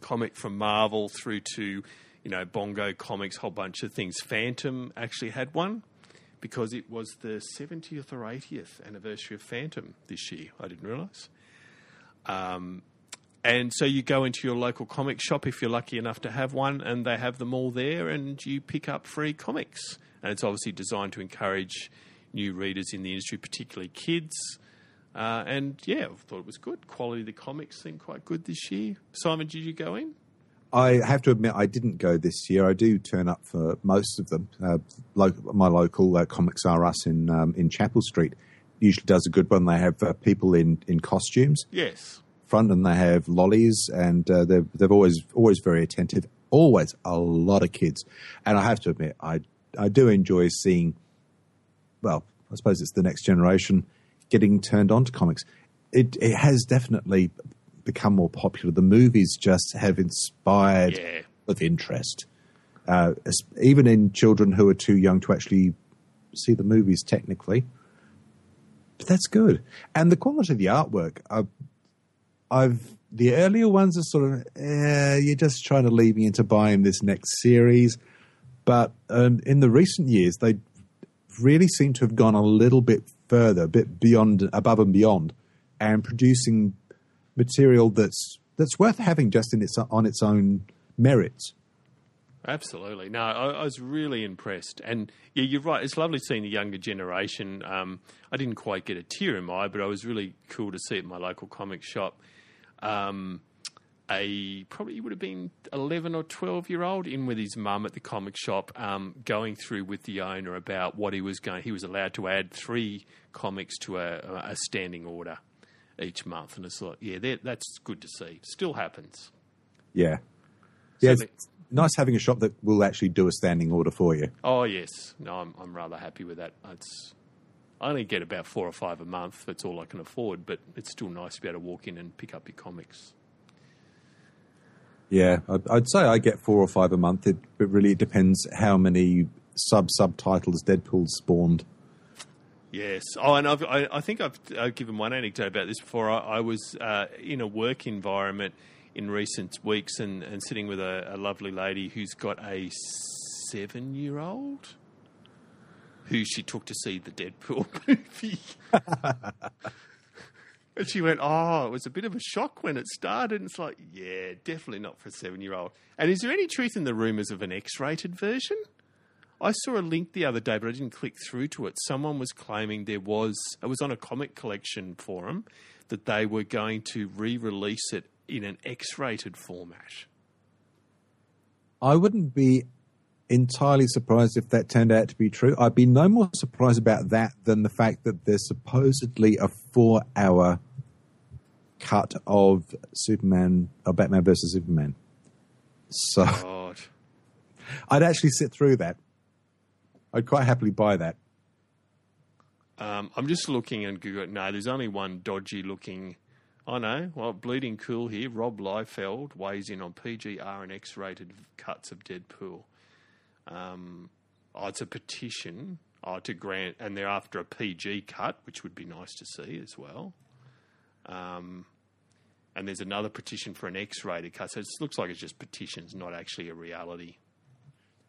comic from Marvel through to, you know, Bongo Comics, whole bunch of things. Phantom actually had one. because it was the 70th or 80th anniversary of Phantom this year. I didn't realise. Um, and so you go into your local comic shop if you're lucky enough to have one, and they have them all there, and you pick up free comics. And it's obviously designed to encourage new readers in the industry, particularly kids. Uh, and yeah, I thought it was good. Quality of the comics seemed quite good this year. Simon, did you go in? I have to admit, I didn't go this year. I do turn up for most of them. Uh, lo- my local uh, Comics R Us in um, in Chapel Street usually does a good one. They have uh, people in, in costumes Yes. front, and they have lollies, and uh, they're they're always always very attentive. Always a lot of kids, and I have to admit, I I do enjoy seeing. Well, I suppose it's the next generation getting turned on to comics. It it has definitely become more popular. The movies just have inspired Yeah. of interest, uh, even in children who are too young to actually see the movies technically. But that's good, and the quality of the artwork. I've, I've the earlier ones are sort of eh, you're just trying to lead me into buying this next series, but um, in the recent years they really seem to have gone a little bit further, a bit beyond, above and beyond, and producing material that's that's worth having just in its on its own merits. Absolutely. No, I, I was really impressed. And yeah, you're right. It's lovely seeing the younger generation. Um, I didn't quite get a tear in my eye, but I was really cool to see at my local comic shop. Um, a probably would have been 11 or 12 year old in with his mum at the comic shop um, going through with the owner about what he was going he was allowed to add three comics to a, a standing order each month and it's like yeah that's good to see still happens Yeah, yeah. So It's nice having a shop that will actually do a standing order for you. Oh yes, no, I'm I'm rather happy with that. It's I only get about four or five a month. That's all I can afford, but it's still nice to be able to walk in and pick up your comics. Yeah, I'd, I'd say I get four or five a month. It, it really depends how many sub subtitles Deadpool spawned. Yes. Oh, and I've, I, I think I've, I've given one anecdote about this before. I, I was uh, in a work environment in recent weeks and, and sitting with a, a lovely lady who's got a seven year old who she took to see the Deadpool movie. and she went, Oh, it was a bit of a shock when it started. And it's like, Yeah, definitely not for a seven year old. And is there any truth in the rumours of an X rated version? I saw a link the other day, but I didn't click through to it. Someone was claiming there was, it was on a comic collection forum, that they were going to re release it in an X rated format. I wouldn't be entirely surprised if that turned out to be true. I'd be no more surprised about that than the fact that there's supposedly a four hour cut of Superman or Batman versus Superman. So God. I'd actually sit through that. I'd quite happily buy that. Um, I'm just looking and Google. No, there's only one dodgy looking. I know. Well, bleeding cool here. Rob Liefeld weighs in on PGR and X-rated cuts of Deadpool. Um, oh, it's a petition oh, to grant, and they're after a PG cut, which would be nice to see as well. Um, and there's another petition for an X-rated cut. So it looks like it's just petitions, not actually a reality.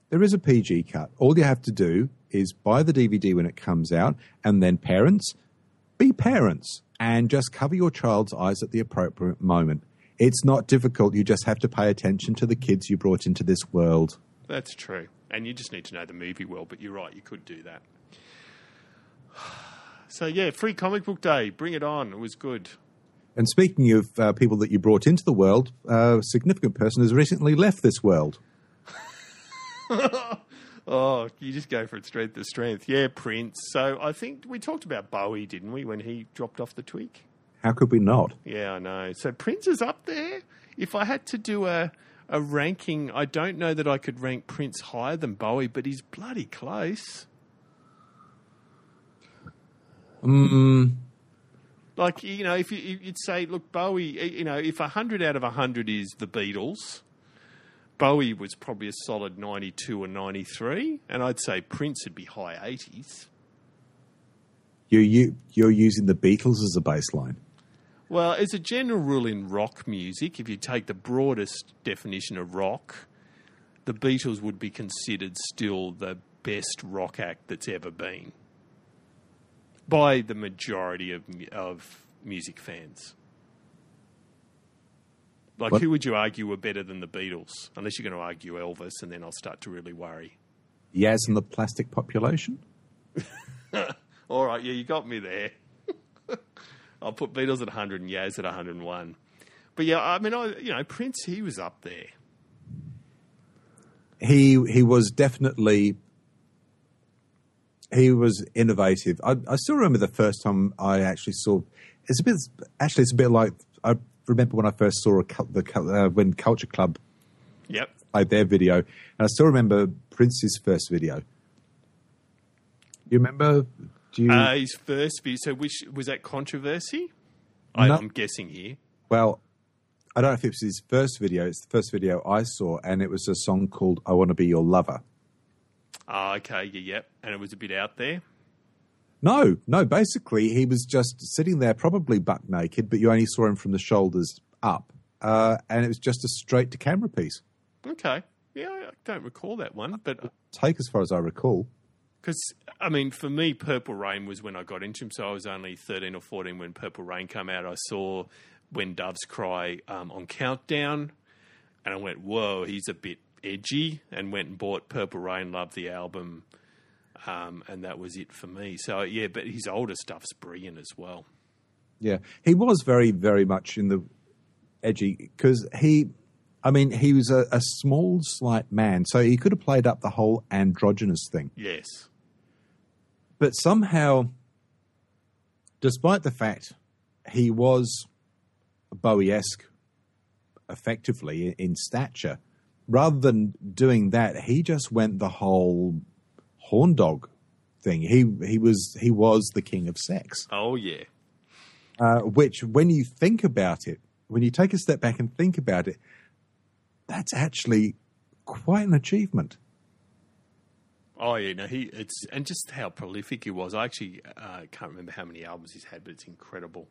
There is a PG cut. All you have to do is buy the DVD when it comes out, and then parents, be parents and just cover your child's eyes at the appropriate moment. It's not difficult. You just have to pay attention to the kids you brought into this world. That's true. And you just need to know the movie well, but you're right, you could do that. So, yeah, free comic book day. Bring it on. It was good. And speaking of uh, people that you brought into the world, uh, a significant person has recently left this world. Oh, you just go from strength to strength. Yeah, Prince. So I think we talked about Bowie, didn't we, when he dropped off the twig? How could we not? Yeah, I know. So Prince is up there. If I had to do a, a ranking, I don't know that I could rank Prince higher than Bowie, but he's bloody close. Mm, Like you know, if you, you'd say, look, Bowie, eh, you know, if hundred out of hundred is the Beatles, Bowie was probably a solid ninety-two or ninety-three, and I'd say Prince would be high eighties. you, you, you're using the Beatles as a baseline. Well, as a general rule in rock music, if you take the broadest definition of rock, the Beatles would be considered still the best rock act that's ever been by the majority of of music fans. Like, What? who would you argue were better than the Beatles? Unless you're going to argue Elvis, and then I'll start to really worry. Yazz and the plastic population. All right, yeah, you got me there. I'll put Beatles at 100 and Yazz at 101. But yeah, I mean, I, you know, Prince, he was up there. He he was definitely he was innovative. I, I still remember the first time I actually saw. It's a bit actually. It's a bit like I remember when I first saw a, the uh, when Culture Club Yep. played their video, and I still remember Prince's first video. You remember? Do you? Uh, his first video. So, which was that controversy? I, No. I'm guessing here. well, I don't know if it was his first video. It's the first video I saw, and it was a song called "I Want to Be Your Lover." Ah, okay, yeah, yep. And it was a bit out there. No, no. Basically, he was just sitting there, probably buck naked, but you only saw him from the shoulders up, uh, and it was just a straight to camera piece. Okay. Yeah, I don't recall that one, but Take as far as I recall. because I mean, for me, Purple Rain was when I got into him. So I was only thirteen or fourteen when Purple Rain came out. I saw When Doves Cry um, on Countdown, and I went, "Whoa, he's a bit edgy," and went and bought Purple Rain. Loved the album, um, and that was it for me. So yeah, but his older stuff's brilliant as well. Yeah, he was very, very much in the edgy because he, I mean, he was a, a small, slight man, so he could have played up the whole androgynous thing. Yes. But somehow, despite the fact he was Bowie esque effectively in, in stature, rather than doing that, he just went the whole horn dog thing. He he was he was the king of sex. Oh yeah. uh, which, when you think about it, when you take a step back and think about it, that's actually quite an achievement. Oh yeah, no, he it's and just how prolific he was. I actually uh, can't remember how many albums he's had, but it's incredible.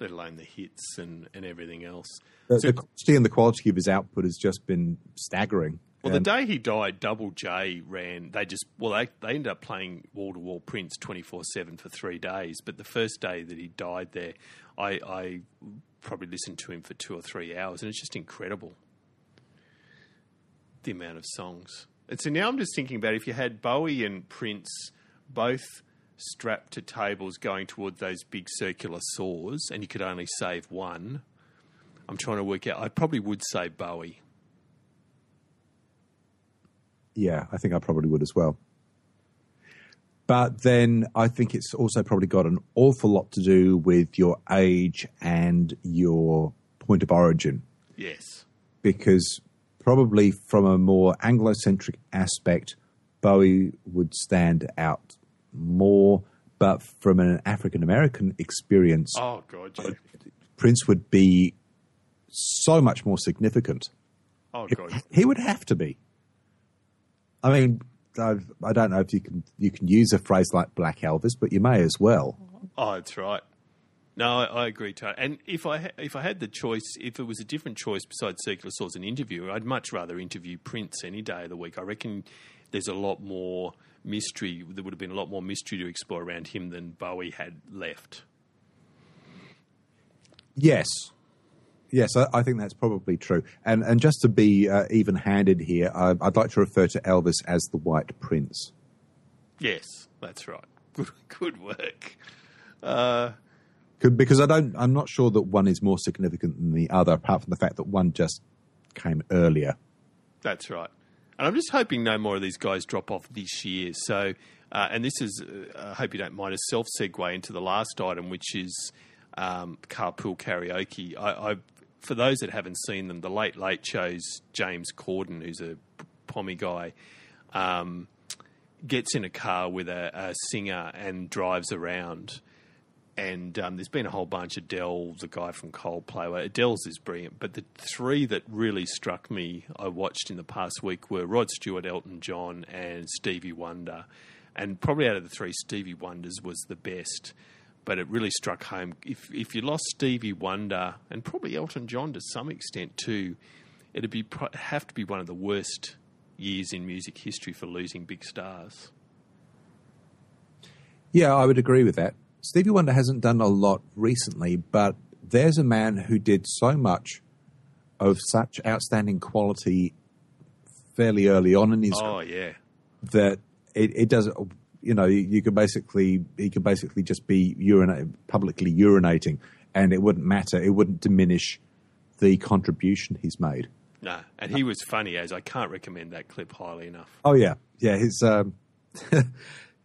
Let alone the hits and, and everything else. The, So- the quantity and the quality of his output has just been staggering. Well, the day he died, Double J ran. They just well, they they ended up playing wall to wall Prince twenty four seven for three days. But the first day that he died there, I, I probably listened to him for two or three hours, and it's just incredible. The amount of songs. And so now I'm just thinking about if you had Bowie and Prince both strapped to tables going towards those big circular saws, and you could only save one. I'm trying to work out. I probably would say Bowie. yeah, I think I probably would as well. But then I think it's also probably got an awful lot to do with your age and your point of origin. Yes. because probably from a more Anglo-centric aspect, Bowie would stand out more. But from an African American experience, Oh god, yeah. Prince would be so much more significant. Oh god. He would have to be. I mean, I've, I don't know if you can you can use a phrase like Black Elvis, but you may as well. Oh, that's right. No, I, I agree, Tony. And if I ha- if I had the choice, if it was a different choice besides Circular Saws and interview, I'd much rather interview Prince any day of the week. I reckon there's a lot more mystery. There would have been a lot more mystery to explore around him than Bowie had left. Yes. Yes, I, I think that's probably true. And and just to be uh, even-handed here, I, I'd like to refer to Elvis as the White Prince. Yes, that's right. Good, good work. Uh, Because I don't, I'm not sure that one is more significant than the other, apart from the fact that one just came earlier. That's right. And I'm just hoping no more of these guys drop off this year. So, uh, and this is, uh, I hope you don't mind, a self segue into the last item, which is um, carpool karaoke. I, I, for those that haven't seen them, the Late Late Show's James Corden, who's a pommy guy, um, gets in a car with a, a singer and drives around. And um, there's been a whole bunch. Of Adele, the guy from Coldplay. Well, Adele's is brilliant, but the three that really struck me, I watched in the past week, were Rod Stewart, Elton John, and Stevie Wonder. And probably out of the three, Stevie Wonder's was the best. But it really struck home. If if you lost Stevie Wonder and probably Elton John to some extent too, it'd be have to be one of the worst years in music history for losing big stars. Yeah, I would agree with that. Stevie Wonder hasn't done a lot recently, but there's a man who did so much of such outstanding quality fairly early on in his Oh yeah, that it, it doesn't. You know, you, you could basically he could basically just be urinate publicly urinating, and it wouldn't matter. It wouldn't diminish the contribution he's made. no, and he was funny as I can't recommend that clip highly enough. Oh yeah, yeah. His um, yeah,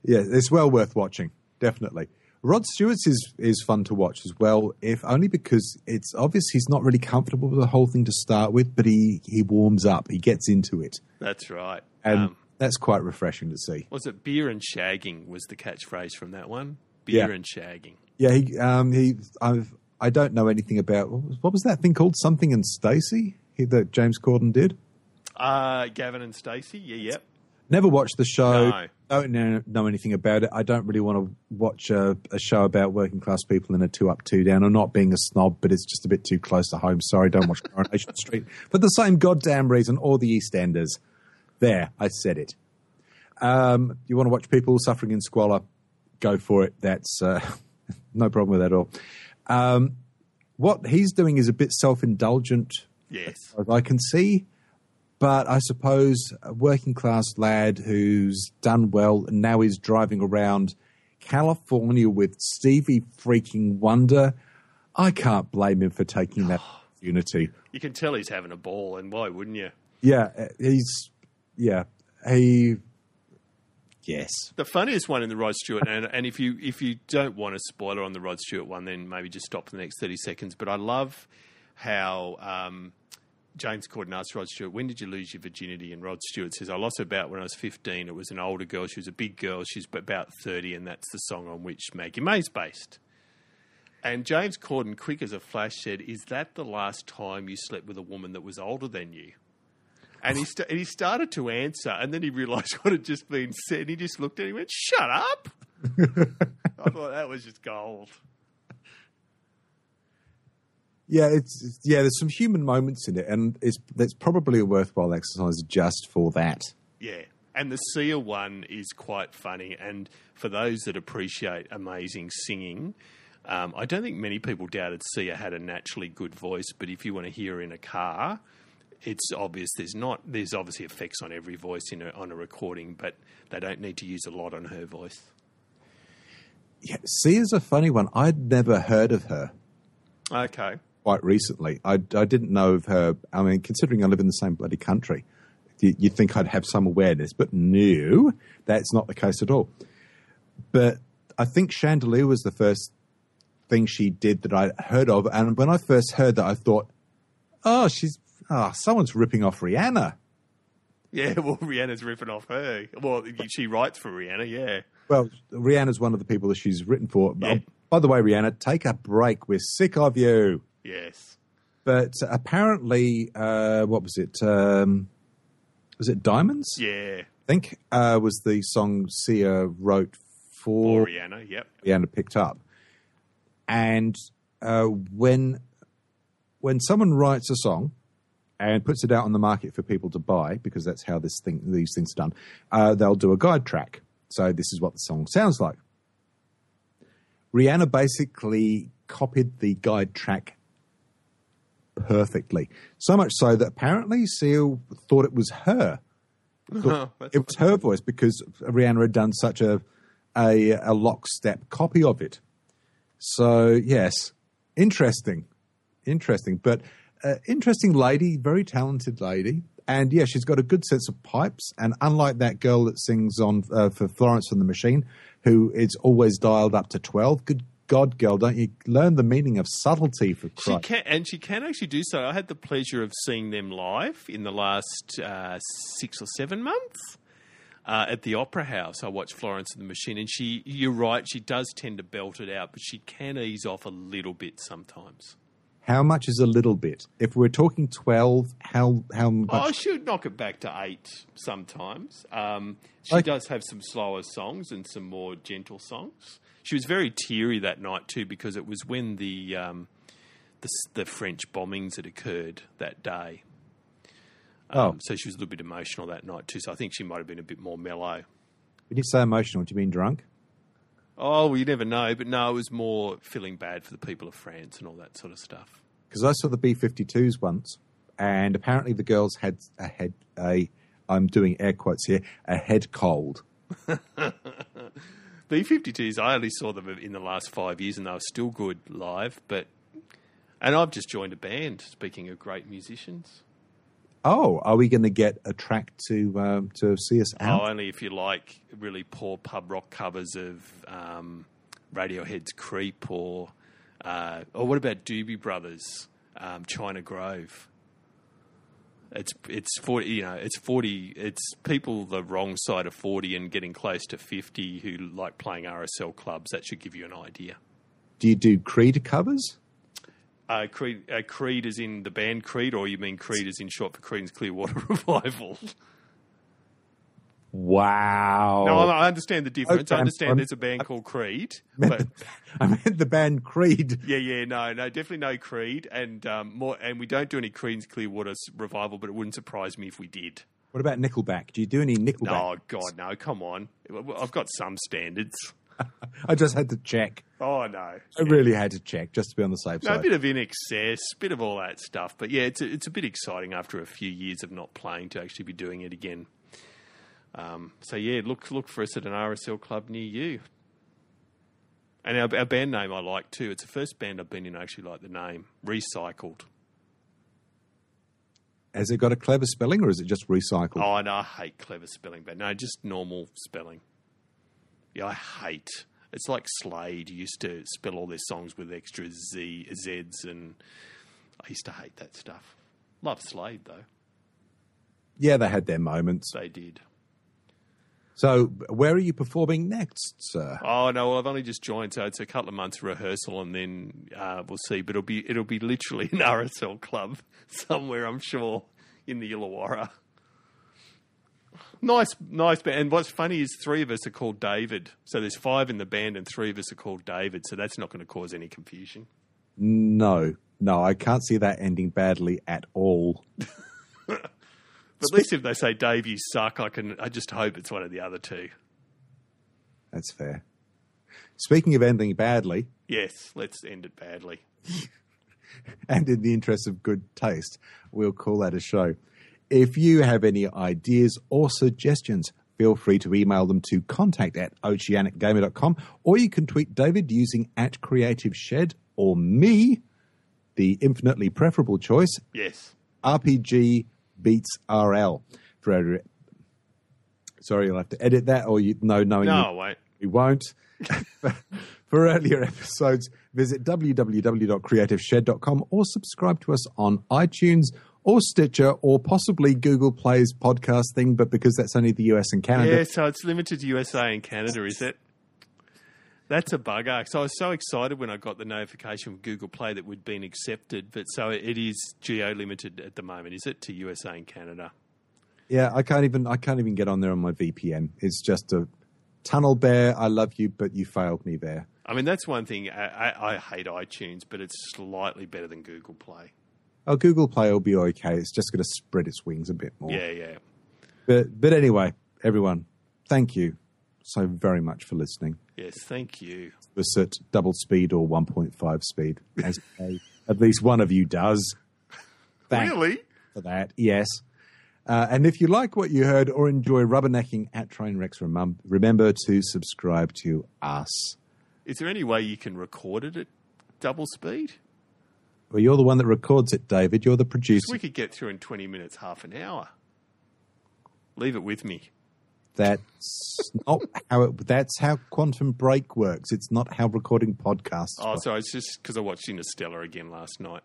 it's well worth watching. Definitely. Rod Stewart's is is fun to watch as well, if only because it's obvious he's not really comfortable with the whole thing to start with, but he he warms up, he gets into it, That's right. and um, that's quite refreshing to see. was it beer and shagging was the catchphrase from that one? Beer Yeah. and shagging. Yeah, he um he I've I don't know anything about what was, what was that thing called? Something and Stacey he, that James Corden did. Uh, Gavin and Stacey. Yeah, yep. Never watched the show. No. Don't know, know anything about it. I don't really want to watch a, a show about working class people in a two up, two down. I'm not being a snob, but it's just a bit too close to home. Sorry, don't watch Coronation Street for the same goddamn reason. Or the EastEnders. There, I said it. Um, you want to watch people suffering in squalor? Go for it. That's uh, no problem with that at all. Um, what he's doing is a bit self indulgent Yes. as I can see. But I suppose a working class lad who's done well and now is driving around California with Stevie freaking Wonder. I can't blame him for taking that opportunity. You can tell he's having a ball, and why wouldn't you? Yeah, uh, he's yeah he yes The funniest one in the Rod Stewart, and, and if you if you don't want a spoiler on the Rod Stewart one, then maybe just stop for the next thirty seconds. But I love how um, James Corden asked Rod Stewart, "When did you lose your virginity?" And Rod Stewart says, "I lost it about when I was fifteen. It was an older girl. She was a big girl. She's about thirty, and that's the song on which Maggie May's based." And James Corden, quick as a flash, said, "Is that the last time you slept with a woman that was older than you?" And he, st- and he started to answer, and then he realised what had just been said. And he just looked at him and went, Shut up! I thought that was just gold. Yeah it's it's- yeah there's some human moments in it and it's that's probably a worthwhile exercise just for that Yeah. And the Sia one is quite funny. And for those that appreciate amazing singing, um, I don't think many people doubted Sia had a naturally good voice. But if you want to hear her in a car, it's obvious there's not. There's obviously effects on every voice in a, on a recording, but they don't need to use a lot on her voice. yeah Sia's a funny one I'd never heard of her Okay. Quite recently. I, I didn't know of her. I mean, considering I live in the same bloody country, you, you'd think I'd have some awareness, but no, that's not the case at all. But I think Chandelier was the first thing she did that I heard of. And when I first heard that, I thought, oh, she's, oh, someone's ripping off Rihanna. Yeah, well, Rihanna's ripping off her. Well, she writes for Rihanna, yeah. Well, Rihanna's one of the people that she's written for. Yeah. By the way, Rihanna, take a break. We're sick of you. Yes. But apparently, uh, what was it? Um, was it Diamonds? Yeah. I think uh, was the song Sia wrote for Rihanna, yep. Rihanna picked up. And uh, when when someone writes a song and puts it out on the market for people to buy, because that's how this thing these things are done, uh, they'll do a guide track. So this is what the song sounds like. Rihanna basically copied the guide track perfectly. So much so that apparently Sia thought it was her. That's It was her voice because Rihanna had done such a a, a lockstep copy of it. So yes, interesting, interesting, but uh, interesting lady, very talented lady, and yeah, she's got a good sense of pipes. And unlike that girl that sings on uh, for Florence and the Machine, who is always dialed up to twelve, good God, girl, don't you learn the meaning of subtlety for She Christ? can, and she can actually do so. I had the pleasure of seeing them live in the last uh, six or seven months uh, at the Opera House. I watched Florence and the Machine, and she, you're right, she does tend to belt it out, but she can ease off a little bit sometimes. How much is a little bit? If we're talking twelve, how how much? Oh, she would knock it back to eight sometimes. Um, she Okay. does have some slower songs and some more gentle songs. She was very teary that night too because it was when the um, the, the French bombings had occurred that day. Um, Oh. So she was a little bit emotional that night too. So I think she might have been a bit more mellow. When you say emotional, do you mean drunk? Oh, well, you never know. But no, it was more feeling bad for the people of France and all that sort of stuff. Because I saw the B 52s once, and apparently the girls had a head, a, I'm doing air quotes here, a head cold. B 52s, I only saw them in the last five years and they were still good live. But And I've just joined a band, speaking of great musicians. Oh, are we going to get a track to um, to see us out? Oh, only if you like really poor pub rock covers of um, Radiohead's "Creep" or uh, or what about Doobie Brothers, um, China Grove? It's it's forty, you know, it's forty. It's people the wrong side of forty and getting close to fifty who like playing RSL clubs. That should give you an idea. Do you do Creed covers? Uh, Creed, uh, Creed is in the band Creed, or you mean Creed is in short for Creedence Clearwater Revival? Wow. No, I I understand the difference. Okay, I understand I'm- there's a band called Creed, meant but the, I meant the band Creed. yeah, yeah, no, no, definitely no Creed, and um, more, and we don't do any Creedence Clearwater s- Revival, but it wouldn't surprise me if we did. What about Nickelback? Do you do any Nickelback? No, God, no, come on, I've got some standards. I just had to check. Oh no, I really had to check just to be on the safe no, a bit of INXS, bit of all that stuff, but yeah, it's a, it's a bit exciting after a few years of not playing to actually be doing it again. Um, so yeah, look look for us at an RSL club near you. And our, our band name I like too. It's the first band I've been in I actually like the name. Recycled. Has it got a clever spelling or is it just recycled? Oh, no, I hate clever spelling, but no, just normal spelling. Yeah, I hate. It's like Slade used to spell all their songs with extra Z, Zs, and I used to hate that stuff. Love Slade, though. Yeah, they had their moments. They did. So, where are you performing next, sir? Oh no, well I've only just joined, so it's a couple of months rehearsal, and then uh, we'll see. But it'll be it'll be literally an RSL club somewhere, I'm sure, in the Illawarra. Nice, nice band. And what's funny is three of us are called David. So there's five in the band, and three of us are called David. So that's not going to cause any confusion. No, no, I can't see that ending badly at all. But at least if they say Dave, you suck, I can. I just hope it's one of the other two. That's fair. Speaking of ending badly, Yes, let's end it badly. and in the interest of good taste, we'll call that a show. If you have any ideas or suggestions, feel free to email them to contact at oceanicgamer.com or you can tweet David using at Creative Shed or me, the infinitely preferable choice, Yes. RPG Beats RL. Sorry, you'll have to edit that or you know knowing No, you- won't. we won't. For earlier episodes, visit www.creativeshed.com or subscribe to us on iTunes or Stitcher or possibly Google Play's podcast thing, but because that's only the US and Canada. Yeah, so it's limited to USA and Canada, is it? That's a bugger. So I was so excited when I got the notification from Google Play that we'd been accepted, but so it is geo limited at the moment, is it, to USA and Canada? Yeah, I can't even I can't even get on there on my VPN. It's just a TunnelBear. I love you, but you failed me there. I mean, that's one thing. I, I, I hate iTunes, but it's slightly better than Google Play. Oh, Google Play will be okay. It's just going to spread its wings a bit more. Yeah, yeah. But but anyway, everyone, thank you so very much for listening. Yes, thank you. This at double speed or 1.5 speed, as at least one of you does. Thank Really? for that. Yes. Uh, and if you like what you heard or enjoy rubbernecking at Trainwrecks, remem- remember to subscribe to us. Is there any way you can record it at double speed? Well, you're the one that records it, David. You're the producer. we could get through in 20 minutes, half an hour. Leave it with me. That's not how it, that's how Quantum Break works. It's not how recording podcasts. Oh, work. sorry, it's just because I watched Interstellar again last night.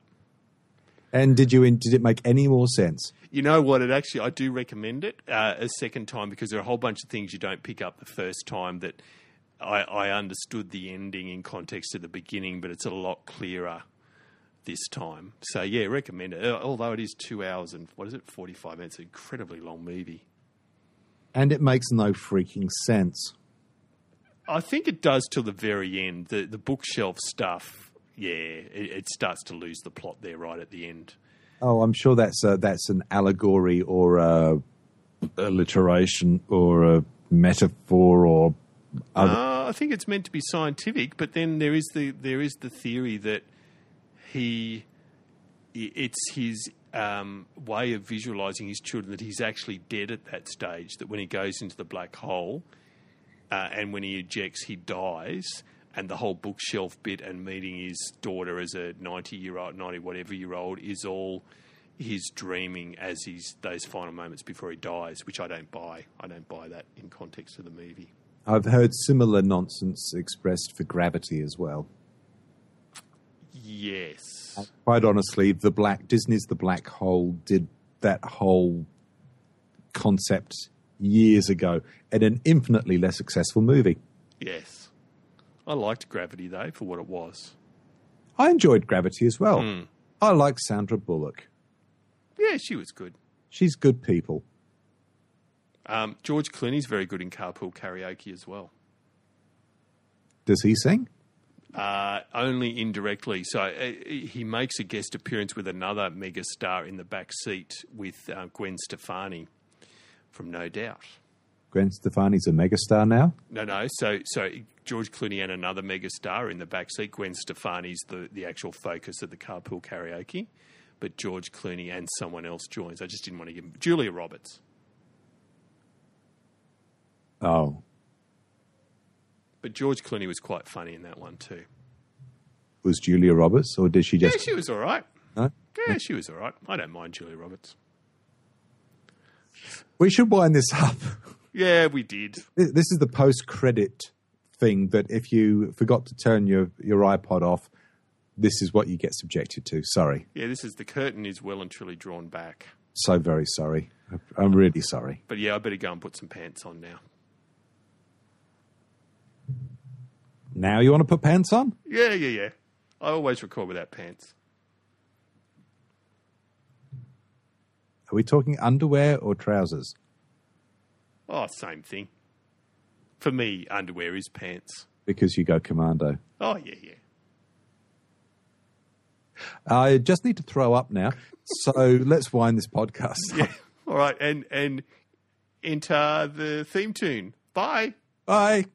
And did you did it make any more sense? You know what? It actually, I do recommend it uh, a second time because there are a whole bunch of things you don't pick up the first time that I, I understood the ending in context of the beginning, but it's a lot clearer this time. So yeah, recommend it. Uh, Although it is two hours and what is it, forty five minutes? Incredibly long movie. And it makes no freaking sense. I think it does till the very end. The the bookshelf stuff, yeah, it, it starts to lose the plot there right at the end. Oh, I'm sure that's a, that's an allegory or a alliteration or a metaphor or other. Uh, I think it's meant to be scientific, but then there is the there is the theory that he it's his um, way of visualizing his children that he's actually dead at that stage. That when he goes into the black hole uh, and when he ejects, he dies. And the whole bookshelf bit and meeting his daughter as a ninety year old, ninety whatever year old is all his dreaming as he's those final moments before he dies, which I don't buy. I don't buy that in context of the movie. I've heard similar nonsense expressed for Gravity as well. Yes. Quite honestly, the black Disney's The Black Hole did that whole concept years ago in an infinitely less successful movie. Yes. I liked Gravity though for what it was. I enjoyed Gravity as well. I like Sandra Bullock. Yeah, she was good. She's good people. Um, George Clooney's very good in carpool karaoke as well. Does he sing? Uh, only indirectly. So uh, he makes a guest appearance with another megastar in the back seat with uh, Gwen Stefani from No Doubt. Gwen Stefani's a megastar now. No, no. So, so George Clooney and another megastar in the back seat. Gwen Stefani's the, the actual focus of the carpool karaoke, but George Clooney and someone else joins. I just didn't want to give Julia Roberts. Oh, But George Clooney was quite funny in that one too. was Julia Roberts, or did she just? Yeah, she was all right. No? Yeah, she was all right. I don't mind Julia Roberts. We should wind this up. Yeah, we did. This is the post-credit thing that if you forgot to turn your your iPod off, this is what you get subjected to. Sorry, Yeah, this is the curtain is well and truly drawn back. so very sorry. I'm really sorry. But yeah, I better go and put some pants on now. Now you want to put pants on? Yeah, yeah, yeah. I always record without pants. Are we talking underwear or trousers? Oh, same thing. For me, underwear is pants. Because you go commando. Oh, yeah, yeah. I just need to throw up now. So let's wind this podcast. Yeah. All right, and and enter the theme tune. Bye. Bye.